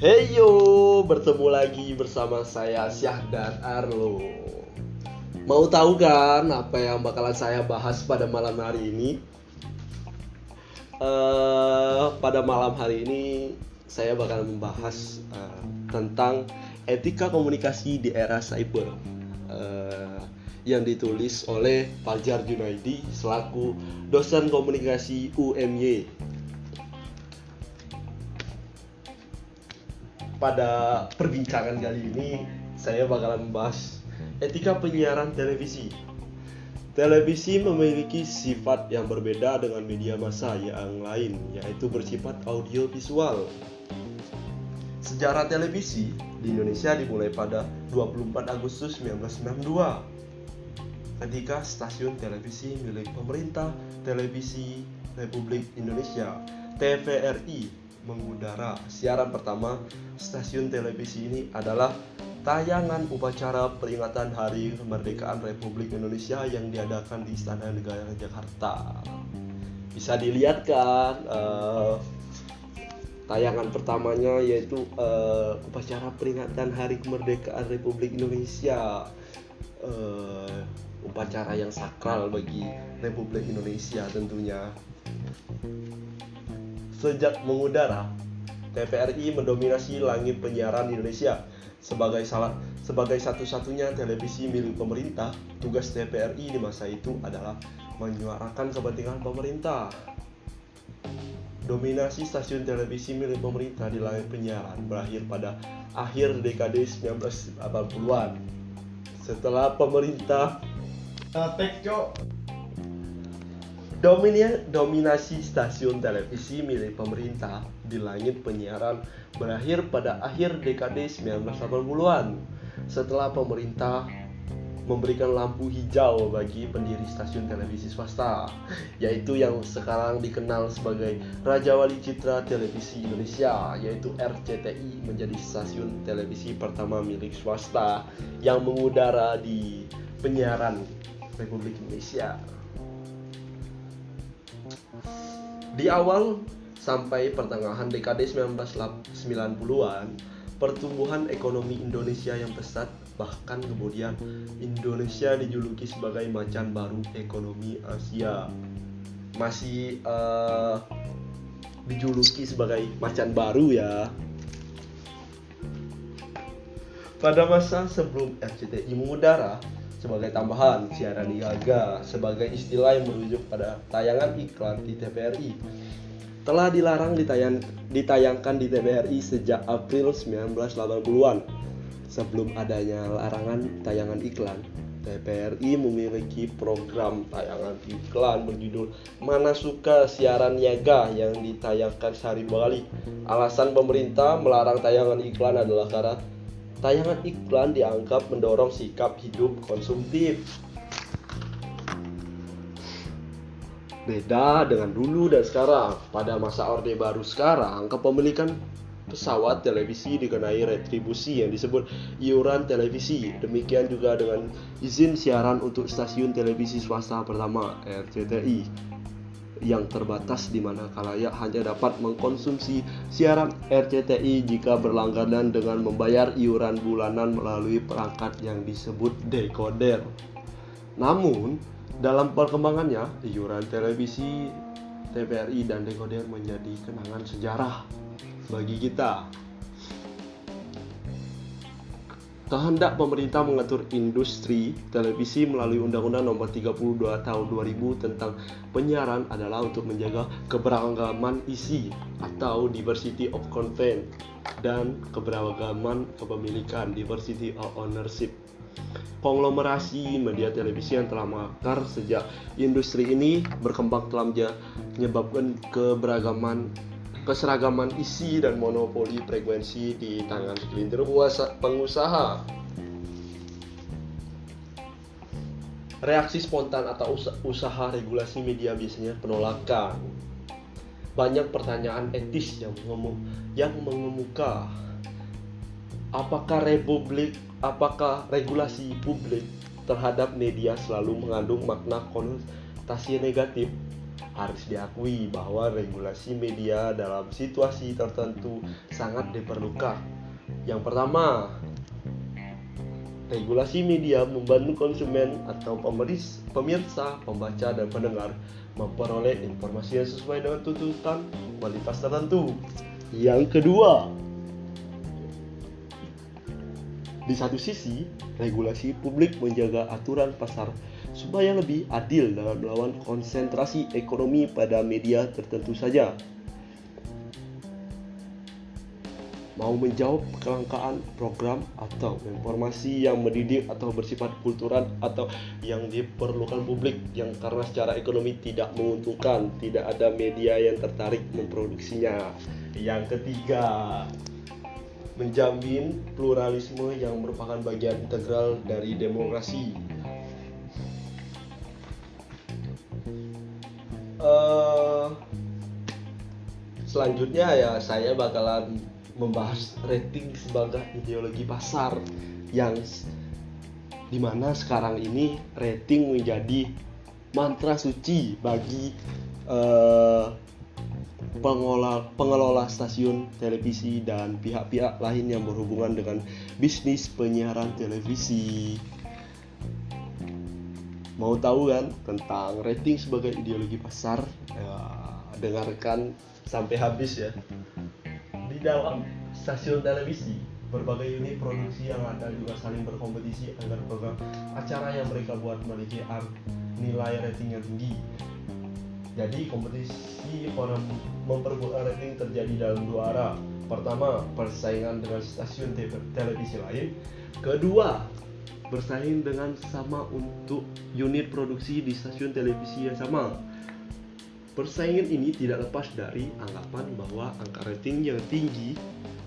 Hey yo, bertemu lagi bersama saya Syahdan Arlo. Mau tahu kan apa yang bakalan saya bahas pada malam hari ini? Eh, pada malam hari ini saya bakalan membahas eh, tentang etika komunikasi di era cyber eh, yang ditulis oleh Fajar Junaidi selaku dosen komunikasi UMY pada perbincangan kali ini saya bakalan membahas etika penyiaran televisi. Televisi memiliki sifat yang berbeda dengan media massa yang lain, yaitu bersifat audio visual. Sejarah televisi di Indonesia dimulai pada 24 Agustus 1992 ketika stasiun televisi milik pemerintah Televisi Republik Indonesia TVRI mengudara. Siaran pertama stasiun televisi ini adalah tayangan upacara peringatan Hari Kemerdekaan Republik Indonesia yang diadakan di Istana Negara Jakarta. Bisa dilihat kan uh, tayangan pertamanya yaitu uh, upacara peringatan Hari Kemerdekaan Republik Indonesia. Uh, upacara yang sakral bagi Republik Indonesia tentunya. Sejak mengudara, TVRI mendominasi langit penyiaran Indonesia sebagai salah sebagai satu-satunya televisi milik pemerintah. Tugas TVRI di masa itu adalah menyuarakan kepentingan pemerintah. Dominasi stasiun televisi milik pemerintah di langit penyiaran berakhir pada akhir dekade 1980-an. Setelah pemerintah Dominia, dominasi stasiun televisi milik pemerintah di langit penyiaran berakhir pada akhir dekade 1980-an setelah pemerintah memberikan lampu hijau bagi pendiri stasiun televisi swasta yaitu yang sekarang dikenal sebagai Raja Wali Citra Televisi Indonesia yaitu RCTI menjadi stasiun televisi pertama milik swasta yang mengudara di penyiaran Republik Indonesia. Di awal sampai pertengahan dekade 1990-an, pertumbuhan ekonomi Indonesia yang pesat bahkan kemudian Indonesia dijuluki sebagai macan baru ekonomi Asia. Masih uh, dijuluki sebagai macan baru ya. Pada masa sebelum RCTI mengudara, sebagai tambahan siaran niaga sebagai istilah yang merujuk pada tayangan iklan di TVRI telah dilarang ditayang, ditayangkan di TVRI sejak April 1980-an sebelum adanya larangan tayangan iklan TVRI memiliki program tayangan iklan berjudul Mana Suka Siaran Niaga yang ditayangkan sehari kali. Alasan pemerintah melarang tayangan iklan adalah karena tayangan iklan dianggap mendorong sikap hidup konsumtif. Beda dengan dulu dan sekarang, pada masa Orde Baru sekarang, kepemilikan pesawat televisi dikenai retribusi yang disebut iuran televisi. Demikian juga dengan izin siaran untuk stasiun televisi swasta pertama RCTI yang terbatas di mana kalayak hanya dapat mengkonsumsi siaran RCTI jika berlangganan dengan membayar iuran bulanan melalui perangkat yang disebut dekoder. Namun, dalam perkembangannya, iuran televisi TVRI dan dekoder menjadi kenangan sejarah bagi kita. Kehendak pemerintah mengatur industri televisi melalui Undang-Undang Nomor 32 Tahun 2000 tentang penyiaran adalah untuk menjaga keberagaman isi atau diversity of content dan keberagaman kepemilikan diversity of ownership. Konglomerasi media televisi yang telah mengakar sejak industri ini berkembang telah menyebabkan keberagaman keseragaman isi dan monopoli frekuensi di tangan segelintir pengusaha. Reaksi spontan atau usaha regulasi media biasanya penolakan. Banyak pertanyaan etis yang yang mengemuka. Apakah republik, apakah regulasi publik terhadap media selalu mengandung makna konotasi negatif harus diakui bahwa regulasi media dalam situasi tertentu sangat diperlukan. Yang pertama, regulasi media membantu konsumen atau pemeris, pemirsa, pembaca, dan pendengar memperoleh informasi yang sesuai dengan tuntutan kualitas tertentu. Yang kedua, di satu sisi, regulasi publik menjaga aturan pasar supaya lebih adil dalam melawan konsentrasi ekonomi pada media tertentu saja. Mau menjawab kelangkaan program atau informasi yang mendidik atau bersifat kultural atau yang diperlukan publik yang karena secara ekonomi tidak menguntungkan, tidak ada media yang tertarik memproduksinya. Yang ketiga, menjamin pluralisme yang merupakan bagian integral dari demokrasi. Selanjutnya ya saya bakalan membahas rating sebagai ideologi pasar yang di mana sekarang ini rating menjadi mantra suci bagi uh, pengelola, pengelola stasiun televisi dan pihak-pihak lain yang berhubungan dengan bisnis penyiaran televisi. Mau tahu kan tentang rating sebagai ideologi pasar? Ya, dengarkan sampai habis ya. Di dalam stasiun televisi, berbagai unit produksi yang ada juga saling berkompetisi agar program acara yang mereka buat memiliki nilai rating yang tinggi. Jadi kompetisi forum memperbuat rating terjadi dalam dua arah. Pertama, persaingan dengan stasiun televisi lain. Kedua, bersaing dengan sama untuk unit produksi di stasiun televisi yang sama. Persaingan ini tidak lepas dari anggapan bahwa angka rating yang tinggi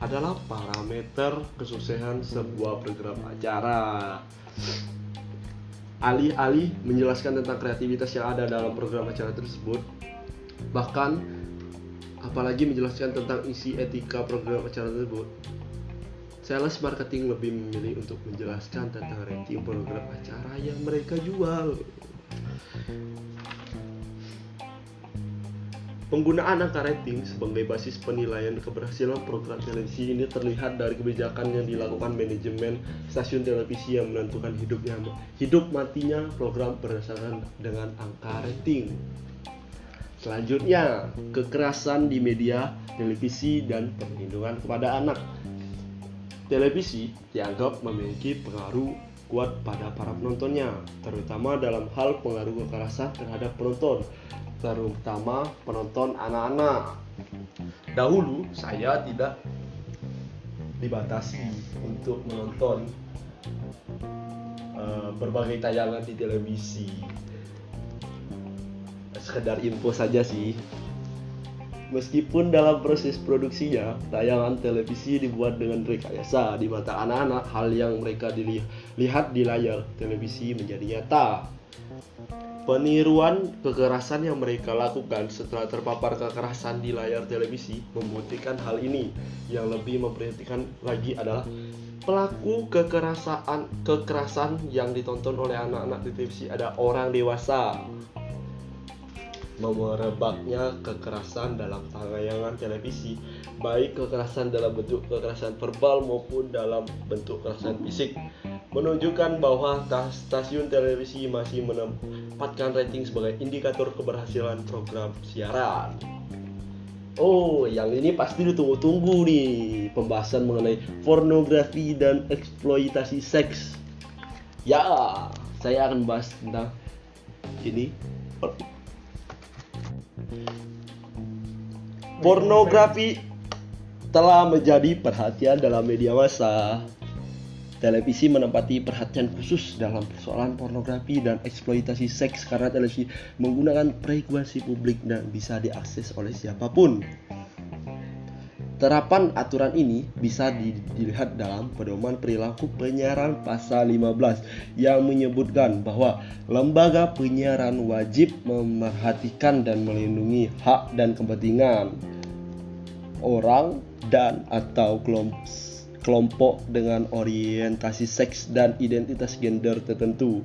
adalah parameter kesuksesan sebuah program acara. Alih-alih menjelaskan tentang kreativitas yang ada dalam program acara tersebut, bahkan apalagi menjelaskan tentang isi etika program acara tersebut, Sales marketing lebih memilih untuk menjelaskan tentang rating program acara yang mereka jual. Penggunaan angka rating sebagai basis penilaian keberhasilan program televisi ini terlihat dari kebijakan yang dilakukan manajemen stasiun televisi yang menentukan hidupnya hidup matinya program berdasarkan dengan angka rating. Selanjutnya, kekerasan di media, televisi, dan perlindungan kepada anak Televisi dianggap memiliki pengaruh kuat pada para penontonnya, terutama dalam hal pengaruh kekerasan terhadap penonton, terutama penonton anak-anak. Dahulu saya tidak dibatasi untuk menonton uh, berbagai tayangan di televisi. Sekedar info saja sih. Meskipun dalam proses produksinya, tayangan televisi dibuat dengan rekayasa di mata anak-anak, hal yang mereka dilihat di layar televisi menjadi nyata. Peniruan kekerasan yang mereka lakukan setelah terpapar kekerasan di layar televisi membuktikan hal ini. Yang lebih memperhatikan lagi adalah pelaku kekerasan kekerasan yang ditonton oleh anak-anak di televisi ada orang dewasa merebaknya kekerasan dalam tayangan televisi, baik kekerasan dalam bentuk kekerasan verbal maupun dalam bentuk kekerasan fisik, menunjukkan bahwa stasiun televisi masih menempatkan rating sebagai indikator keberhasilan program siaran. Oh, yang ini pasti ditunggu-tunggu nih pembahasan mengenai pornografi dan eksploitasi seks. Ya, saya akan bahas tentang ini Pornografi telah menjadi perhatian dalam media massa. Televisi menempati perhatian khusus dalam persoalan pornografi dan eksploitasi seks karena televisi menggunakan frekuensi publik dan bisa diakses oleh siapa pun. Terapan aturan ini bisa dilihat dalam pedoman perilaku penyiaran pasal 15 yang menyebutkan bahwa lembaga penyiaran wajib memerhatikan dan melindungi hak dan kepentingan orang dan atau kelompok dengan orientasi seks dan identitas gender tertentu